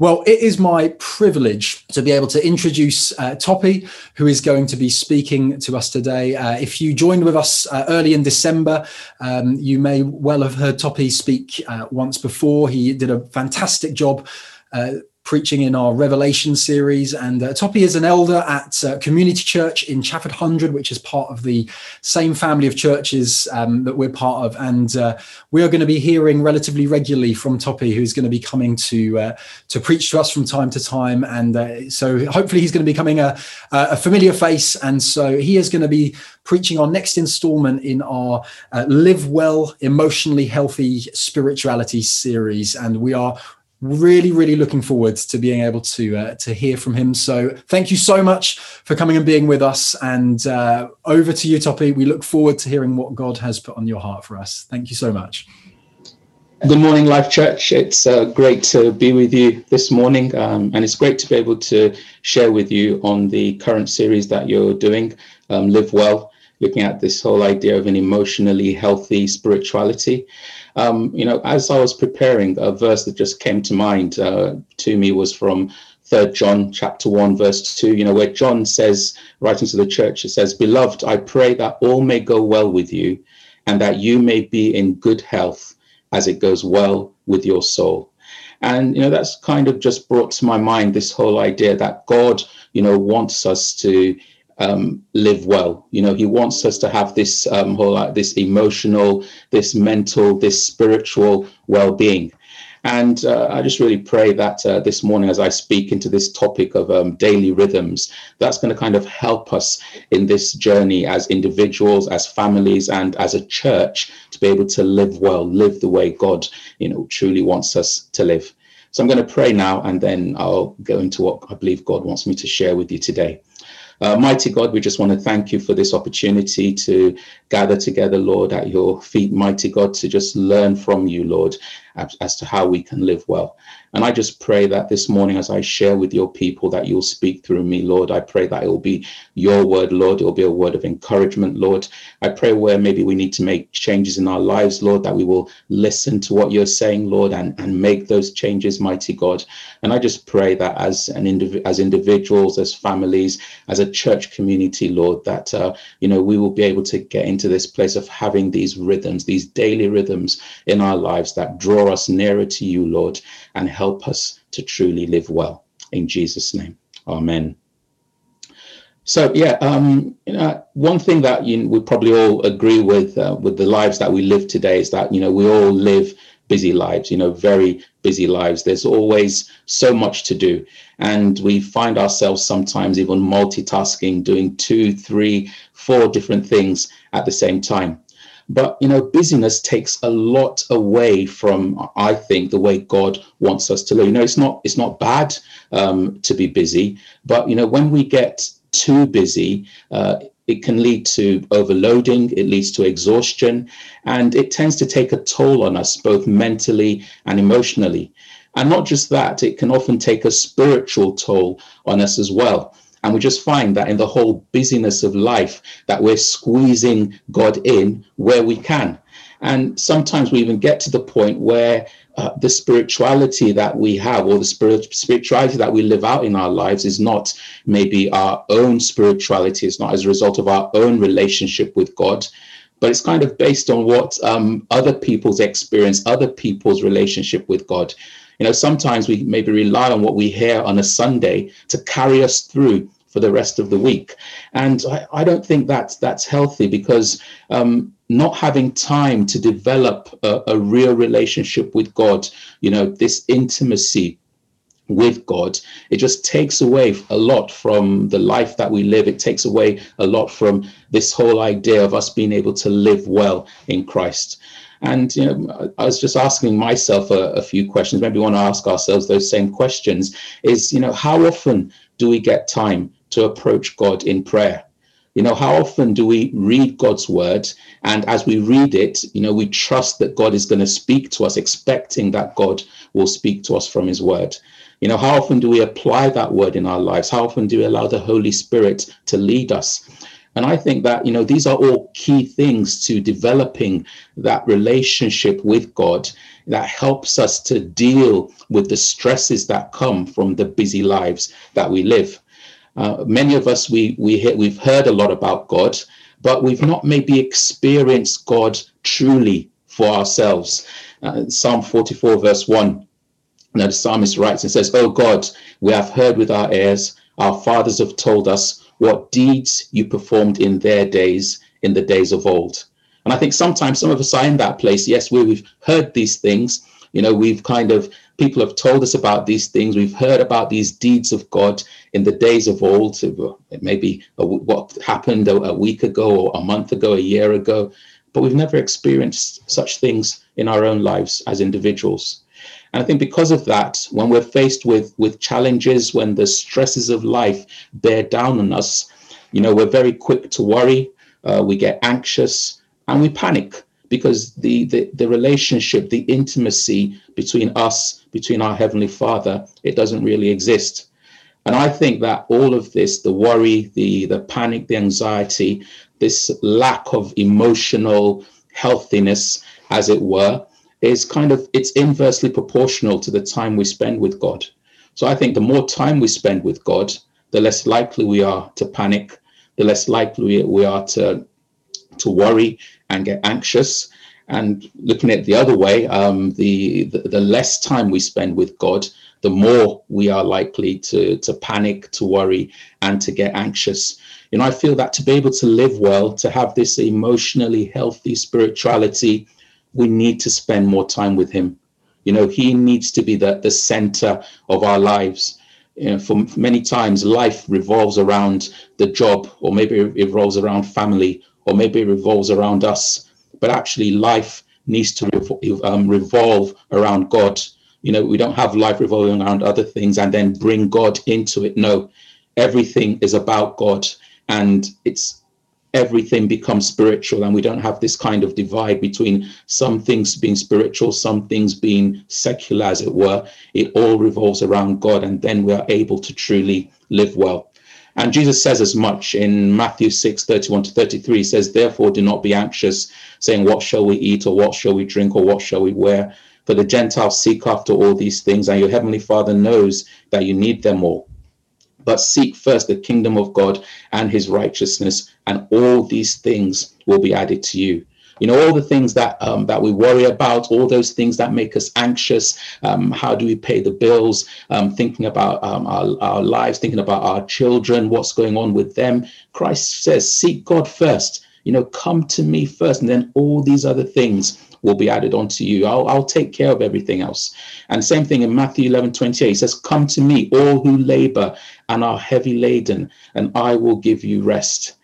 Well, it is my privilege to be able to introduce uh, Toppy, who is going to be speaking to us today. Uh, if you joined with us uh, early in December, um, you may well have heard Toppy speak uh, once before. He did a fantastic job uh, preaching in our Revelation series. And uh, Toppy is an elder at uh, Community Church in Chafford Hundred, which is part of the same family of churches um, that we're part of. And uh, we are going to be hearing relatively regularly from Toppy, who's going to be coming to uh, to preach to us from time to time. And uh, so hopefully he's going to be becoming a, a familiar face. And so he is going to be preaching our next installment in our uh, Live Well, Emotionally Healthy Spirituality series. And we are really really looking forward to being able to uh, to hear from him. So thank you so much for coming and being with us. And uh, over to you toppy. We look forward to hearing what god has put on your heart for us. Thank you so much. Good morning life church. It's uh, great to be with you this morning um, and it's great to be able to share with you on the current series that you're doing um, live well looking at this whole idea of an emotionally healthy spirituality um, you know, as I was preparing, a verse that just came to mind uh, to me was from Third John chapter one verse two. You know, where John says, writing to the church, it says, "Beloved, I pray that all may go well with you, and that you may be in good health, as it goes well with your soul." And you know, that's kind of just brought to my mind this whole idea that God, you know, wants us to um, live well. You know, he wants us to have this um, whole uh, this emotional, this mental, this spiritual well-being. And uh, I just really pray that uh, this morning, as I speak into this topic of um, daily rhythms, that's going to kind of help us in this journey as individuals, as families, and as a church to be able to live well, live the way God, you know, truly wants us to live. So I'm going to pray now, and then I'll go into what I believe God wants me to share with you today. Uh, mighty God, we just want to thank you for this opportunity to gather together, Lord, at your feet, mighty God, to just learn from you, Lord, as, as to how we can live well. And I just pray that this morning, as I share with your people, that you'll speak through me, Lord. I pray that it will be your word, Lord. It will be a word of encouragement, Lord. I pray where maybe we need to make changes in our lives, Lord, that we will listen to what you're saying, Lord, and, and make those changes, mighty God. And I just pray that as an indiv- as individuals, as families, as a church community, Lord, that uh, you know we will be able to get into this place of having these rhythms, these daily rhythms in our lives that draw us nearer to you, Lord, and help us to truly live well. In Jesus' name, Amen. So yeah, um, you know, one thing that you know, we probably all agree with uh, with the lives that we live today is that you know we all live busy lives, you know, very busy lives. There's always so much to do, and we find ourselves sometimes even multitasking, doing two, three, four different things at the same time. But you know, busyness takes a lot away from, I think, the way God wants us to live. You know, it's not it's not bad um, to be busy, but you know, when we get too busy, uh, it can lead to overloading, it leads to exhaustion, and it tends to take a toll on us both mentally and emotionally. And not just that, it can often take a spiritual toll on us as well. And we just find that in the whole busyness of life, that we're squeezing God in where we can. And sometimes we even get to the point where uh, the spirituality that we have or the spirit, spirituality that we live out in our lives is not maybe our own spirituality. It's not as a result of our own relationship with God, but it's kind of based on what um, other people's experience, other people's relationship with God. You know, sometimes we maybe rely on what we hear on a Sunday to carry us through for the rest of the week. And I, I don't think that's that's healthy because um, not having time to develop a, a real relationship with God, you know, this intimacy with God, it just takes away a lot from the life that we live. It takes away a lot from this whole idea of us being able to live well in Christ. And you know, I was just asking myself a, a few questions. Maybe we want to ask ourselves those same questions. Is you know, how often do we get time to approach God in prayer? You know, how often do we read God's word? And as we read it, you know, we trust that God is going to speak to us, expecting that God will speak to us from his word. You know, how often do we apply that word in our lives? How often do we allow the Holy Spirit to lead us? And I think that, you know, these are all key things to developing that relationship with God that helps us to deal with the stresses that come from the busy lives that we live. Uh, many of us, we, we hear, we've heard a lot about God, but we've not maybe experienced God truly for ourselves. Uh, Psalm 44, verse 1. Now the psalmist writes and says, Oh God, we have heard with our ears, our fathers have told us what deeds you performed in their days, in the days of old. And I think sometimes some of us are in that place. Yes, we, we've heard these things. You know, we've kind of, people have told us about these things. We've heard about these deeds of God in the days of old. Maybe what happened a week ago or a month ago, a year ago. But we've never experienced such things in our own lives as individuals. And I think because of that, when we're faced with, with challenges, when the stresses of life bear down on us, you know, we're very quick to worry, uh, we get anxious, and we panic because the, the, the relationship, the intimacy between us, between our Heavenly Father, it doesn't really exist. And I think that all of this, the worry, the, the panic, the anxiety, this lack of emotional healthiness, as it were, is kind of it's inversely proportional to the time we spend with God. So I think the more time we spend with God, the less likely we are to panic, the less likely we are to to worry and get anxious. And looking at the other way, um, the, the, the less time we spend with God, the more we are likely to to panic, to worry, and to get anxious. You know, I feel that to be able to live well, to have this emotionally healthy spirituality, we need to spend more time with him. You know, he needs to be the, the center of our lives. You know, for many times, life revolves around the job, or maybe it revolves around family, or maybe it revolves around us. But actually, life needs to revol- um, revolve around God. You know, we don't have life revolving around other things and then bring God into it. No, everything is about God. And it's everything becomes spiritual and we don't have this kind of divide between some things being spiritual some things being secular as it were. It all revolves around god and then we are able to truly live well. And jesus says as much in matthew 6 31 to 33 he says therefore do not be anxious saying what shall we eat or what shall we drink or what shall we wear? For the gentiles seek after all these things and your heavenly father knows that you need them all but seek first the kingdom of God and his righteousness, and all these things will be added to you. You know, all the things that um, that we worry about, all those things that make us anxious. Um, how do we pay the bills? Um, thinking about um, our, our lives, thinking about our children, what's going on with them. Christ says, seek God first. You know, come to me first, and then all these other things will be added onto you. I'll, I'll take care of everything else. And same thing in Matthew 11 28, he says, Come to me, all who labor and are heavy laden, and I will give you rest.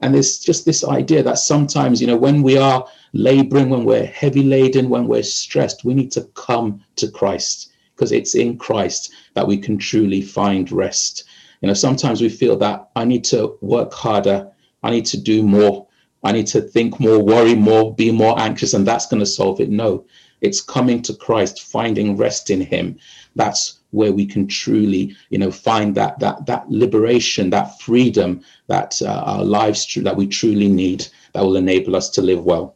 And there's just this idea that sometimes, you know, when we are laboring, when we're heavy laden, when we're stressed, we need to come to Christ because it's in Christ that we can truly find rest. You know, sometimes we feel that I need to work harder, I need to do more. I need to think more, worry more, be more anxious, and that's going to solve it. No, it's coming to Christ, finding rest in Him. That's where we can truly, you know, find that that that liberation, that freedom, that uh, our lives tr- that we truly need, that will enable us to live well.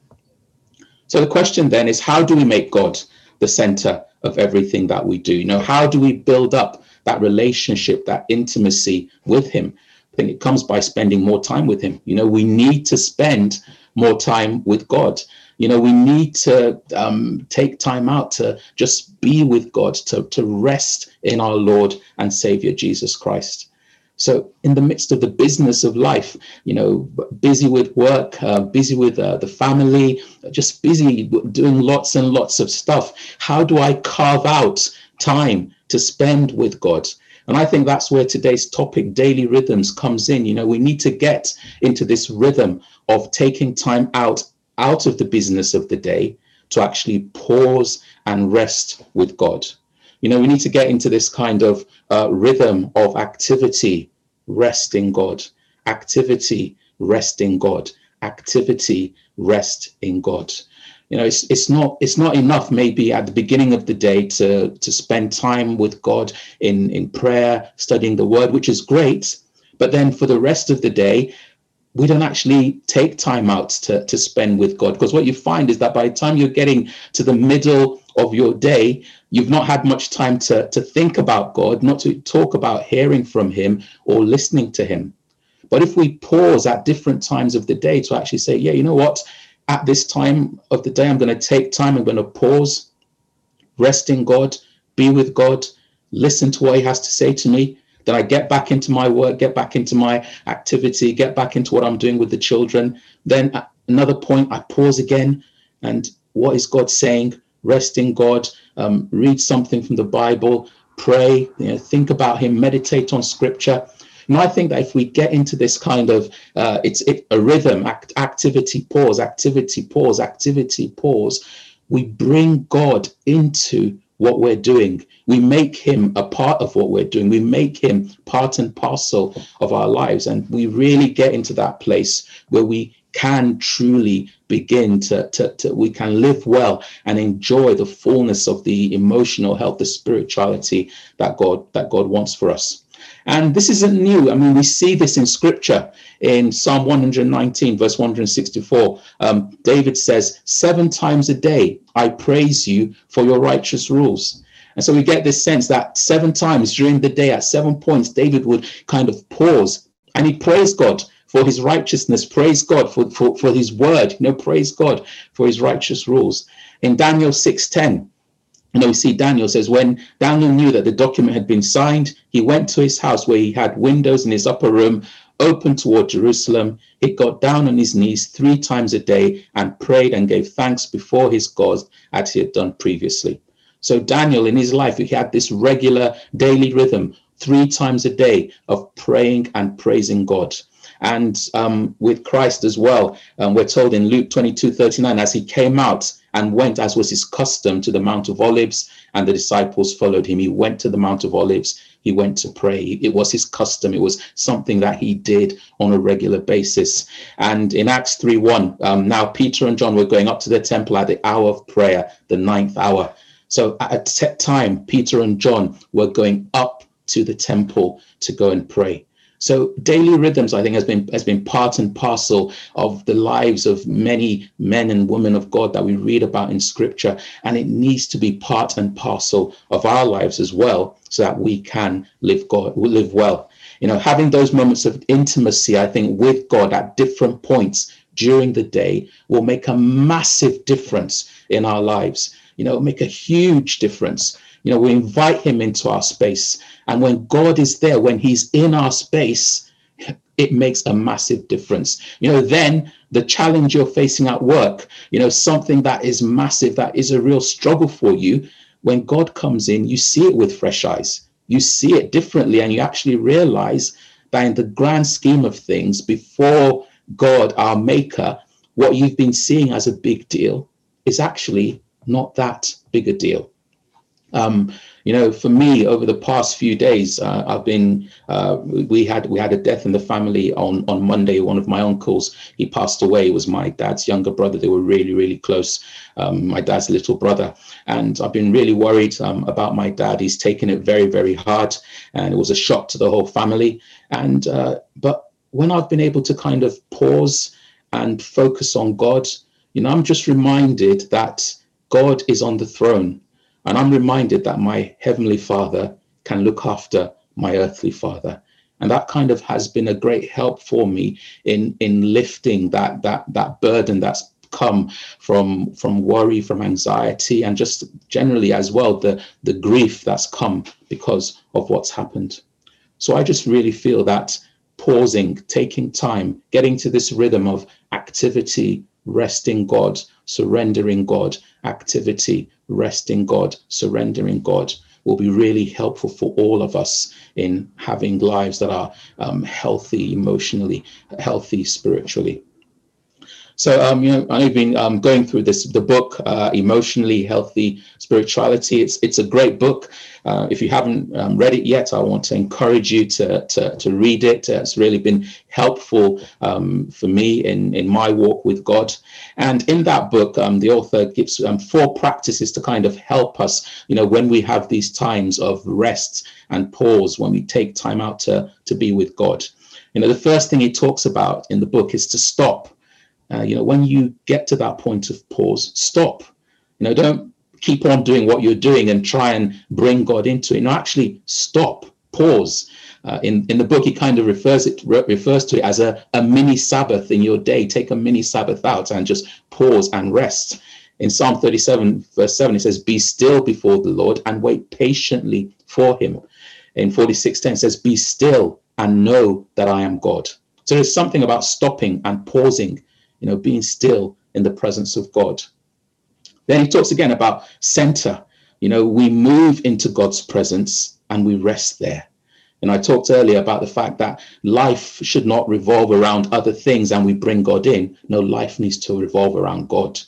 So the question then is, how do we make God the center of everything that we do? You know, how do we build up that relationship, that intimacy with Him? Think it comes by spending more time with him. You know, we need to spend more time with God. You know, we need to um, take time out to just be with God, to, to rest in our Lord and Savior Jesus Christ. So, in the midst of the business of life, you know, busy with work, uh, busy with uh, the family, just busy doing lots and lots of stuff, how do I carve out time to spend with God? And I think that's where today's topic, daily rhythms, comes in. You know, we need to get into this rhythm of taking time out out of the business of the day to actually pause and rest with God. You know, we need to get into this kind of uh, rhythm of activity, rest in God, activity, rest in God, activity, rest in God you know it's it's not it's not enough maybe at the beginning of the day to to spend time with god in in prayer studying the word which is great but then for the rest of the day we don't actually take time out to, to spend with god because what you find is that by the time you're getting to the middle of your day, you've not had much time to, to think about God, not to talk about hearing from Him or listening to Him. But if we pause at different times of the day to actually say, yeah, you know what? At this time of the day, I'm going to take time, I'm going to pause, rest in God, be with God, listen to what He has to say to me. Then I get back into my work, get back into my activity, get back into what I'm doing with the children. Then at another point, I pause again. And what is God saying? Rest in God, um, read something from the Bible, pray, you know, think about Him, meditate on Scripture. And I think that if we get into this kind of, uh, it's it, a rhythm, act, activity, pause, activity, pause, activity, pause, we bring God into what we're doing. We make him a part of what we're doing. We make him part and parcel of our lives. And we really get into that place where we can truly begin to, to, to, we can live well and enjoy the fullness of the emotional health the spirituality that god that god wants for us and this isn't new. I mean, we see this in scripture in Psalm 119, verse 164. Um, David says, Seven times a day I praise you for your righteous rules. And so we get this sense that seven times during the day, at seven points, David would kind of pause and he praised God for his righteousness, praise God for, for, for his word, you know, praise God for his righteous rules. In Daniel 6:10, you know, we see Daniel says when Daniel knew that the document had been signed, he went to his house where he had windows in his upper room open toward Jerusalem. He got down on his knees three times a day and prayed and gave thanks before his God as he had done previously. So Daniel in his life, he had this regular daily rhythm, three times a day of praying and praising God and um, with Christ as well. Um, we're told in Luke 22 39, as he came out and went, as was his custom, to the Mount of Olives, and the disciples followed him. He went to the Mount of Olives. He went to pray. It was his custom. It was something that he did on a regular basis. And in Acts 3 1, um, now Peter and John were going up to the temple at the hour of prayer, the ninth hour. So at a set time, Peter and John were going up to the temple to go and pray. So daily rhythms, I think, has been has been part and parcel of the lives of many men and women of God that we read about in Scripture, and it needs to be part and parcel of our lives as well, so that we can live God live well. You know, having those moments of intimacy, I think, with God at different points during the day will make a massive difference in our lives. You know, make a huge difference. You know, we invite Him into our space and when God is there, when He's in our space, it makes a massive difference. You know, then the challenge you're facing at work, you know, something that is massive, that is a real struggle for you, when God comes in, you see it with fresh eyes. You see it differently, and you actually realize that in the grand scheme of things, before God, our maker, what you've been seeing as a big deal is actually not that big a deal. Um, you know, for me, over the past few days, uh, I've been. Uh, we had we had a death in the family on on Monday. One of my uncles he passed away. Was my dad's younger brother. They were really really close. Um, my dad's little brother, and I've been really worried um, about my dad. He's taken it very very hard, and it was a shock to the whole family. And uh, but when I've been able to kind of pause and focus on God, you know, I'm just reminded that God is on the throne and I'm reminded that my Heavenly Father can look after my earthly father. And that kind of has been a great help for me in, in lifting that, that, that burden that's come from from worry from anxiety and just generally as well the the grief that's come because of what's happened so i just really feel that pausing taking time getting to this rhythm of activity resting god surrendering god activity resting God, surrendering God will be really helpful for all of us in having lives that are um, healthy emotionally, healthy spiritually. So, um, you know, I've been um, going through this the book, uh, Emotionally Healthy Spirituality. It's it's a great book. Uh, if you haven't um, read it yet, I want to encourage you to to, to read it. It's really been helpful um, for me in in my walk with God. And in that book, um, the author gives um, four practices to kind of help us. You know, when we have these times of rest and pause, when we take time out to to be with God. You know, the first thing he talks about in the book is to stop uh, you know, when you get to that point of pause, stop. You know, don't keep on doing what you're doing and try and bring God into it. No, actually stop, pause. Uh, in, in the book, he kind of refers it refers to it as a, a mini Sabbath in your day. Take a mini Sabbath out and just pause and rest. In Psalm 37, verse 7, it says, Be still before the Lord and wait patiently for him. In 46:10 it says, Be still and know that I am God. So there's something about stopping and pausing, you know, being still in the presence of God. Then he talks again about center. You know, we move into God's presence and we rest there. And I talked earlier about the fact that life should not revolve around other things and we bring God in. No, life needs to revolve around God.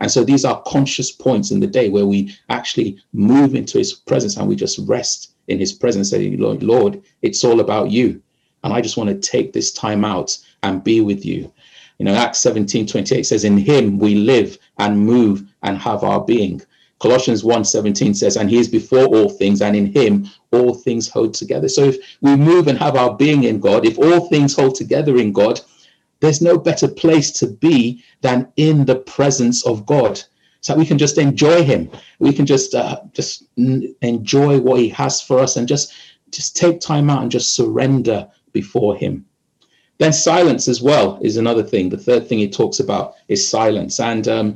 And so these are conscious points in the day where we actually move into his presence and we just rest in his presence, saying, Lord, Lord, it's all about you. And I just want to take this time out and be with you. You know, Acts 17 28 says, In him we live and move and have our being. Colossians 1:17 says, and he is before all things, and in him all things hold together. So if we move and have our being in God, if all things hold together in God, there's no better place to be than in the presence of God. So we can just enjoy him. We can just uh, just enjoy what he has for us and just just take time out and just surrender before him. Then silence as well is another thing. The third thing he talks about is silence. And um,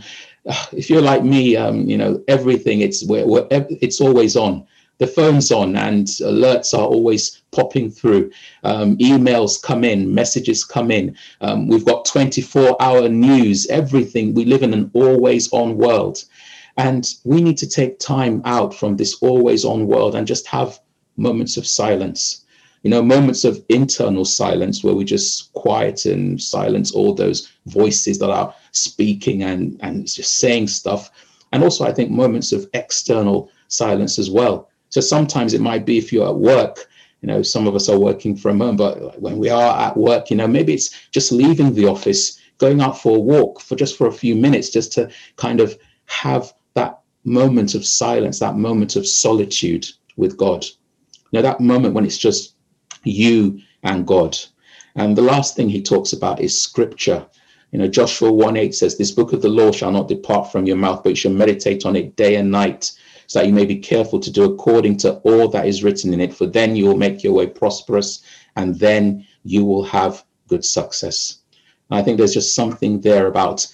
if you're like me, um, you know, everything it's we're, we're, it's always on. The phone's on and alerts are always popping through. Um, emails come in, messages come in. Um, we've got 24 hour news, everything. We live in an always on world. And we need to take time out from this always on world and just have moments of silence you know, moments of internal silence where we just quiet and silence all those voices that are speaking and, and just saying stuff. And also, I think moments of external silence as well. So sometimes it might be if you're at work, you know, some of us are working from home, but when we are at work, you know, maybe it's just leaving the office, going out for a walk for just for a few minutes, just to kind of have that moment of silence, that moment of solitude with God. You know, that moment when it's just you and God. And the last thing he talks about is scripture. You know, Joshua 1 8 says, This book of the law shall not depart from your mouth, but you shall meditate on it day and night, so that you may be careful to do according to all that is written in it. For then you will make your way prosperous, and then you will have good success. And I think there's just something there about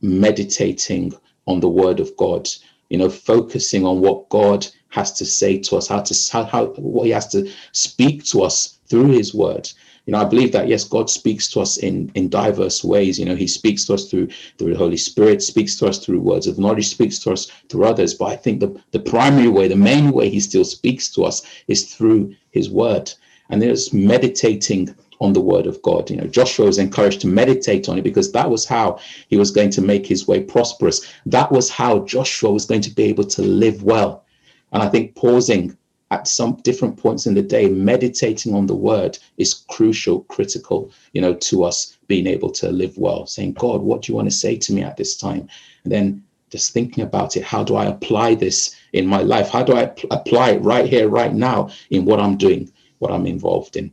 meditating on the word of God, you know, focusing on what God has to say to us, how to how, how what he has to speak to us through his word. You know, I believe that yes, God speaks to us in in diverse ways. You know, He speaks to us through through the Holy Spirit, speaks to us through words of knowledge, speaks to us through others. But I think the the primary way, the main way He still speaks to us is through His word. And there's meditating on the word of God. You know, Joshua was encouraged to meditate on it because that was how he was going to make his way prosperous. That was how Joshua was going to be able to live well. And I think pausing at some different points in the day, meditating on the word is crucial, critical, you know, to us being able to live well, saying, God, what do you want to say to me at this time? And then just thinking about it, how do I apply this in my life? How do I apply it right here, right now in what I'm doing, what I'm involved in?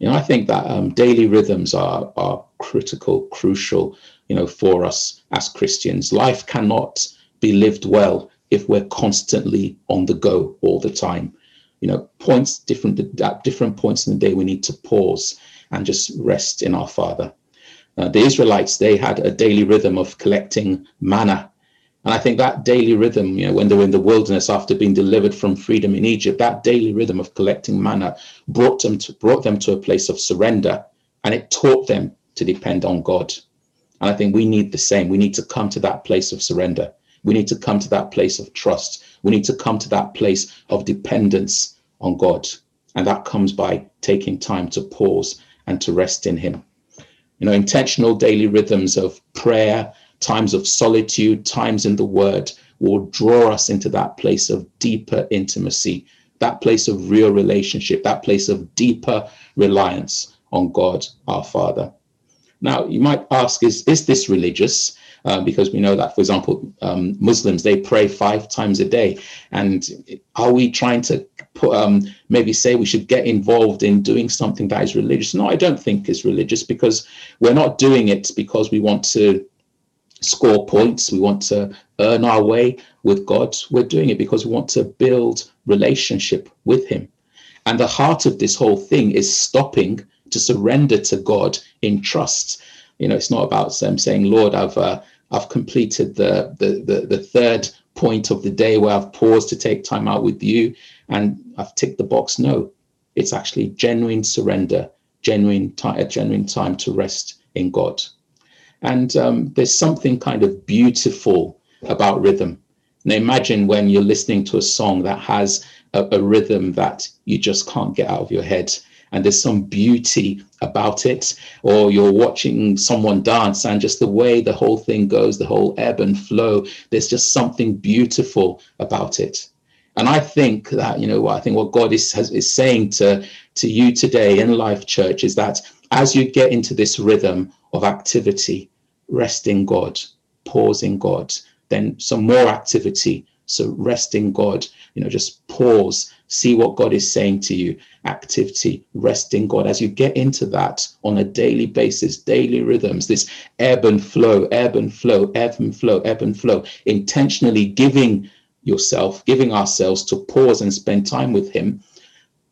You know, I think that um, daily rhythms are, are critical, crucial, you know, for us as Christians. Life cannot be lived well if we're constantly on the go all the time. You know, points different at different points in the day, we need to pause and just rest in our Father. Uh, the Israelites, they had a daily rhythm of collecting manna. And I think that daily rhythm, you know, when they were in the wilderness after being delivered from freedom in Egypt, that daily rhythm of collecting manna brought them to, brought them to a place of surrender and it taught them to depend on God. And I think we need the same. We need to come to that place of surrender. We need to come to that place of trust. We need to come to that place of dependence on God. And that comes by taking time to pause and to rest in Him. You know, intentional daily rhythms of prayer, times of solitude, times in the Word will draw us into that place of deeper intimacy, that place of real relationship, that place of deeper reliance on God our Father. Now, you might ask, is, is this religious? Uh, because we know that, for example, um, Muslims they pray five times a day, and are we trying to put um, maybe say we should get involved in doing something that is religious? No, I don't think it's religious because we're not doing it because we want to score points, we want to earn our way with God. We're doing it because we want to build relationship with Him. And the heart of this whole thing is stopping to surrender to God in trust. You know, it's not about them saying, Lord, I've uh, I've completed the, the the the third point of the day where I've paused to take time out with you and I've ticked the box. No, it's actually genuine surrender, genuine time, a genuine time to rest in God. And um, there's something kind of beautiful about rhythm. Now imagine when you're listening to a song that has a, a rhythm that you just can't get out of your head and there's some beauty about it, or you're watching someone dance and just the way the whole thing goes, the whole ebb and flow, there's just something beautiful about it. And I think that, you know, I think what God is, has, is saying to, to you today in Life Church is that as you get into this rhythm of activity, rest in God, pause in God, then some more activity. So rest in God, you know, just pause, see what God is saying to you, activity, rest in God. As you get into that on a daily basis, daily rhythms, this ebb and flow, ebb and flow, ebb and flow, ebb and flow, intentionally giving yourself, giving ourselves to pause and spend time with Him,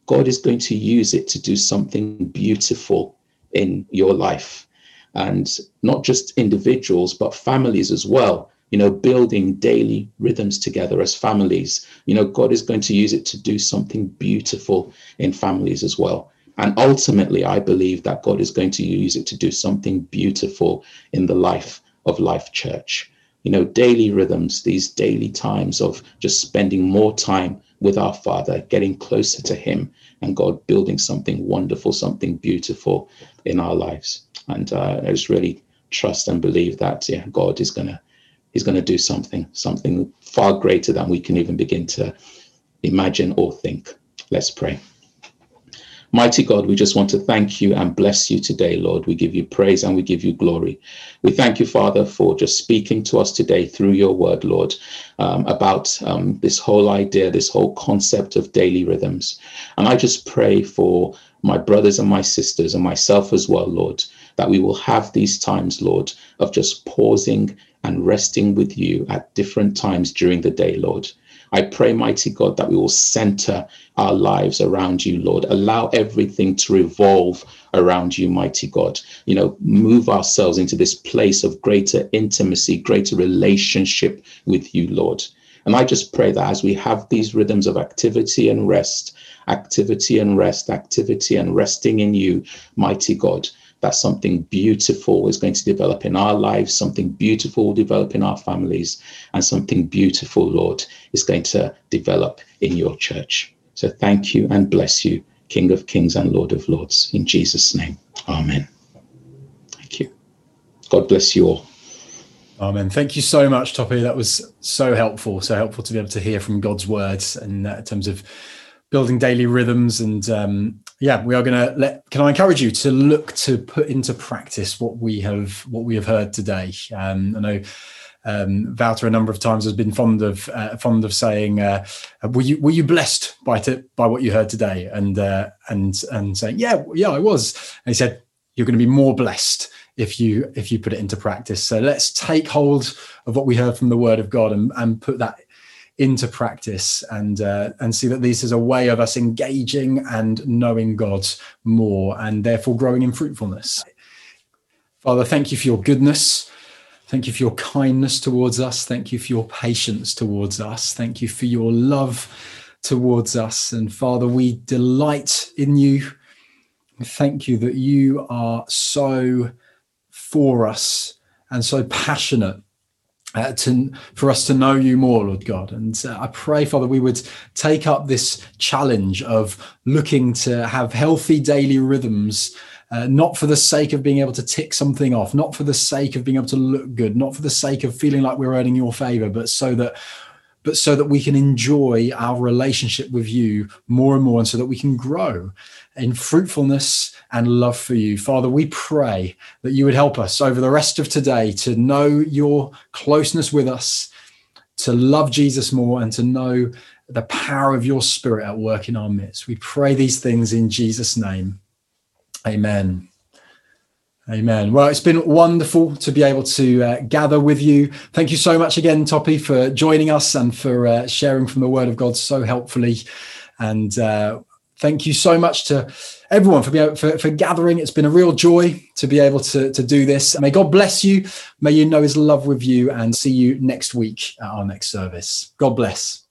God is going to use it to do something beautiful in your life. And not just individuals, but families as well you know, building daily rhythms together as families. You know, God is going to use it to do something beautiful in families as well. And ultimately, I believe that God is going to use it to do something beautiful in the life of Life Church. You know, daily rhythms, these daily times of just spending more time with our Father, getting closer to Him, and God building something wonderful, something beautiful in our lives. And uh, I just really trust and believe that yeah, God is going to He's going to do something, something far greater than we can even begin to imagine or think. Let's pray. Mighty God, we just want to thank you and bless you today, Lord. We give you praise and we give you glory. We thank you, Father, for just speaking to us today through your word, Lord, um, about um, this whole idea, this whole concept of daily rhythms. And I just pray for my brothers and my sisters and myself as well, Lord, that we will have these times, Lord, of just pausing and resting with you at different times during the day, Lord. I pray, mighty God, that we will center our lives around you, Lord. Allow everything to revolve around you, mighty God. You know, move ourselves into this place of greater intimacy, greater relationship with you, Lord. And I just pray that as we have these rhythms of activity and rest, activity and rest, activity and resting in you, mighty God, that something beautiful is going to develop in our lives, something beautiful will develop in our families, and something beautiful, Lord, is going to develop in your church. So thank you and bless you, King of Kings and Lord of Lords. In Jesus' name, Amen. Thank you. God bless you all. Amen. Thank you so much, Toppy. That was so helpful. So helpful to be able to hear from God's words and uh, in terms of building daily rhythms and um, yeah, we are going to let. Can I encourage you to look to put into practice what we have what we have heard today? Um, I know um, Wouter a number of times has been fond of uh, fond of saying, uh, "Were you were you blessed by t- by what you heard today?" And uh, and and saying, "Yeah, yeah, I was." And he said, "You're going to be more blessed." if you if you put it into practice so let's take hold of what we heard from the word of god and, and put that into practice and uh, and see that this is a way of us engaging and knowing God more and therefore growing in fruitfulness. Father, thank you for your goodness. Thank you for your kindness towards us. Thank you for your patience towards us. Thank you for your love towards us. And Father, we delight in you. Thank you that you are so for us and so passionate uh, to, for us to know you more, Lord God. And uh, I pray, Father, we would take up this challenge of looking to have healthy daily rhythms, uh, not for the sake of being able to tick something off, not for the sake of being able to look good, not for the sake of feeling like we're earning your favor, but so that but so that we can enjoy our relationship with you more and more and so that we can grow in fruitfulness and love for you. Father, we pray that you would help us over the rest of today to know your closeness with us, to love Jesus more, and to know the power of your spirit at work in our midst. We pray these things in Jesus' name. Amen. Amen. Well, it's been wonderful to be able to uh, gather with you. Thank you so much again, Toppy, for joining us and for uh, sharing from the Word of God so helpfully. And uh, thank you so much to everyone for, for, for gathering. It's been a real joy to be able to, to do this. May God bless you. May you know his love with you and see you next week at our next service. God bless.